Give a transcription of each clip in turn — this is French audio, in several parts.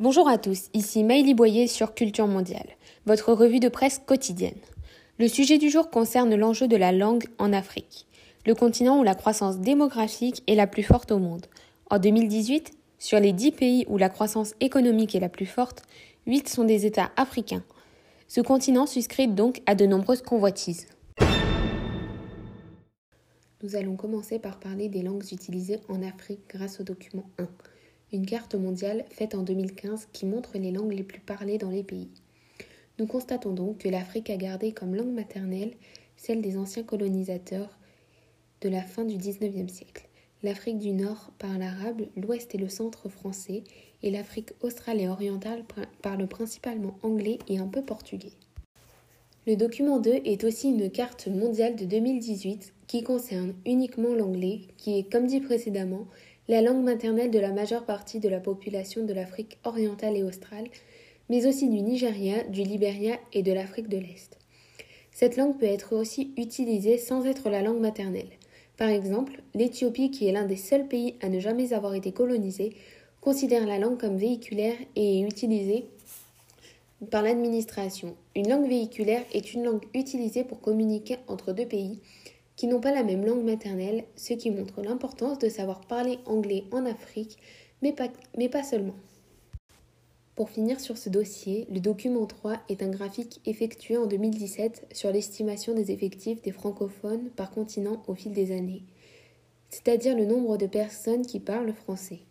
Bonjour à tous, ici Maëlie Boyer sur Culture Mondiale, votre revue de presse quotidienne. Le sujet du jour concerne l'enjeu de la langue en Afrique, le continent où la croissance démographique est la plus forte au monde. En 2018, sur les 10 pays où la croissance économique est la plus forte, 8 sont des États africains. Ce continent suscrit donc à de nombreuses convoitises. Nous allons commencer par parler des langues utilisées en Afrique grâce au document 1 une carte mondiale faite en 2015 qui montre les langues les plus parlées dans les pays. Nous constatons donc que l'Afrique a gardé comme langue maternelle celle des anciens colonisateurs de la fin du XIXe siècle. L'Afrique du Nord parle arabe, l'Ouest et le centre français, et l'Afrique australe et orientale parle principalement anglais et un peu portugais. Le document 2 est aussi une carte mondiale de 2018 qui concerne uniquement l'anglais, qui est, comme dit précédemment, la langue maternelle de la majeure partie de la population de l'Afrique orientale et australe, mais aussi du Nigeria, du Libéria et de l'Afrique de l'Est. Cette langue peut être aussi utilisée sans être la langue maternelle. Par exemple, l'Éthiopie, qui est l'un des seuls pays à ne jamais avoir été colonisé, considère la langue comme véhiculaire et est utilisée par l'administration. Une langue véhiculaire est une langue utilisée pour communiquer entre deux pays qui n'ont pas la même langue maternelle, ce qui montre l'importance de savoir parler anglais en Afrique, mais pas, seulement. Pour finir sur ce dossier, le document 3 est un graphique effectué en 2017 sur l'estimation des effectifs des francophones par continent au fil des années, c'est-à-dire le nombre de personnes qui parlent français.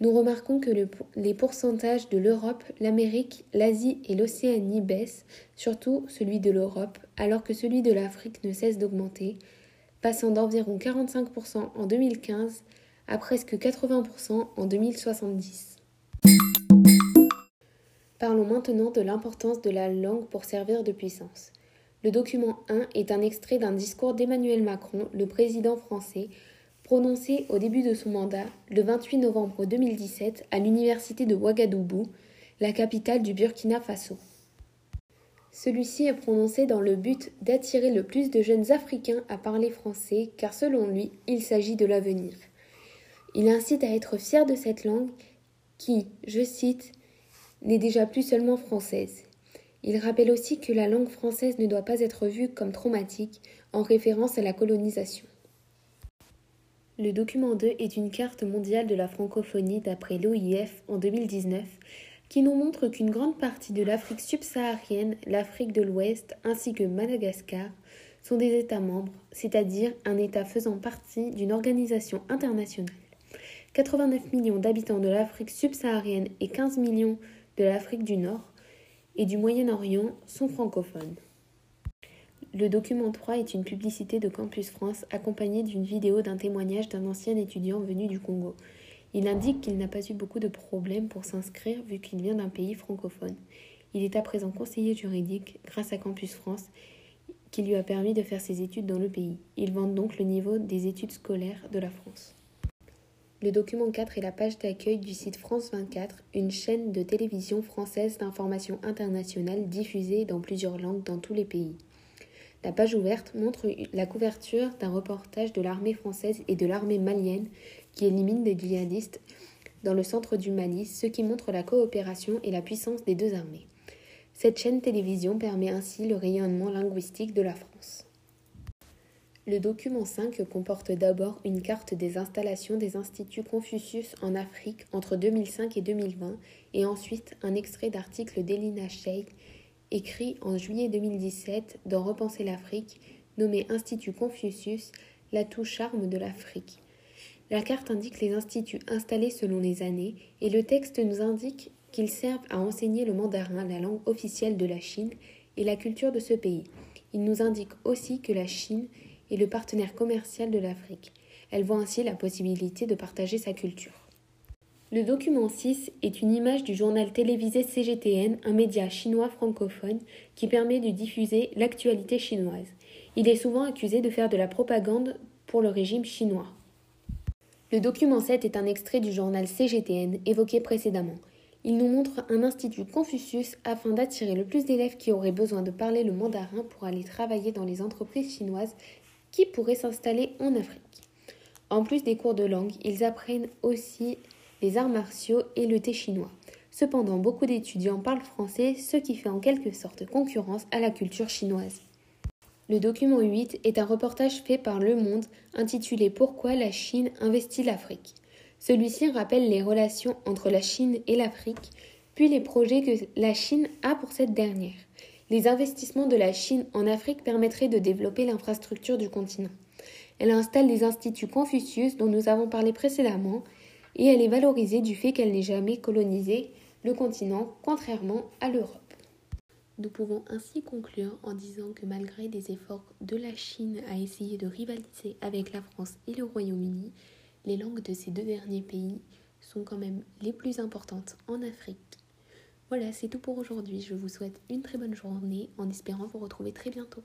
Nous remarquons que les pourcentages de l'Europe, l'Amérique, l'Asie et l'Océanie baissent, surtout celui de l'Europe, alors que celui de l'Afrique ne cesse d'augmenter, passant d'environ 45% en 2015 à presque 80% en 2070. Parlons maintenant de l'importance de la langue pour servir de puissance. Le document 1 est un extrait d'un discours d'Emmanuel Macron, le président français, prononcé au début de son mandat le 28 novembre 2017 à l'université de Ouagadougou, la capitale du Burkina Faso. Celui-ci est prononcé dans le but d'attirer le plus de jeunes Africains à parler français car selon lui, il s'agit de l'avenir. Il incite à être fier de cette langue qui, je cite, n'est déjà plus seulement française. Il rappelle aussi que la langue française ne doit pas être vue comme traumatique en référence à la colonisation. Le document 2 est une carte mondiale de la francophonie d'après l'OIF en 2019 qui nous montre qu'une grande partie de l'Afrique subsaharienne, l'Afrique de l'Ouest ainsi que Madagascar sont des États membres, c'est-à-dire un État faisant partie d'une organisation internationale. 89 millions d'habitants de l'Afrique subsaharienne et 15 millions de l'Afrique du Nord et du Moyen-Orient sont francophones. Le document 3 est une publicité de Campus France accompagnée d'une vidéo d'un témoignage d'un ancien étudiant venu du Congo. Il indique qu'il n'a pas eu beaucoup de problèmes pour s'inscrire vu qu'il vient d'un pays francophone. Il est à présent conseiller juridique grâce à Campus France qui lui a permis de faire ses études dans le pays. Il vante donc le niveau des études scolaires de la France. Le document 4 est la page d'accueil du site France 24, une chaîne de télévision française d'information internationale diffusée dans plusieurs langues dans tous les pays. La page ouverte montre la couverture d'un reportage de l'armée française et de l'armée malienne qui élimine des djihadistes dans le centre du Mali, ce qui montre la coopération et la puissance des deux armées. Cette chaîne télévision permet ainsi le rayonnement linguistique de la France. Le document 5 comporte d'abord une carte des installations des instituts Confucius en Afrique entre 2005 et 2020 et ensuite un extrait d'article d'Elina Sheikh écrit en juillet 2017 dans Repenser l'Afrique, nommé Institut Confucius, l'atout charme de l'Afrique. La carte indique les instituts installés selon les années et le texte nous indique qu'ils servent à enseigner le mandarin, la langue officielle de la Chine, et la culture de ce pays. Il nous indique aussi que la Chine est le partenaire commercial de l'Afrique. Elle voit ainsi la possibilité de partager sa culture. Le document 6 est une image du journal télévisé CGTN, un média chinois francophone qui permet de diffuser l'actualité chinoise. Il est souvent accusé de faire de la propagande pour le régime chinois. Le document 7 est un extrait du journal CGTN évoqué précédemment. Il nous montre un institut Confucius afin d'attirer le plus d'élèves qui auraient besoin de parler le mandarin pour aller travailler dans les entreprises chinoises qui pourraient s'installer en Afrique. En plus des cours de langue, ils apprennent aussi les arts martiaux et le thé chinois. Cependant, beaucoup d'étudiants parlent français, ce qui fait en quelque sorte concurrence à la culture chinoise. Le document 8 est un reportage fait par Le Monde intitulé Pourquoi la Chine investit l'Afrique. Celui-ci rappelle les relations entre la Chine et l'Afrique, puis les projets que la Chine a pour cette dernière. Les investissements de la Chine en Afrique permettraient de développer l'infrastructure du continent. Elle installe des instituts Confucius dont nous avons parlé précédemment et elle est valorisée du fait qu'elle n'ait jamais colonisé le continent, contrairement à l'Europe. Nous pouvons ainsi conclure en disant que malgré des efforts de la Chine à essayer de rivaliser avec la France et le Royaume-Uni, les langues de ces deux derniers pays sont quand même les plus importantes en Afrique. Voilà, c'est tout pour aujourd'hui. Je vous souhaite une très bonne journée en espérant vous retrouver très bientôt.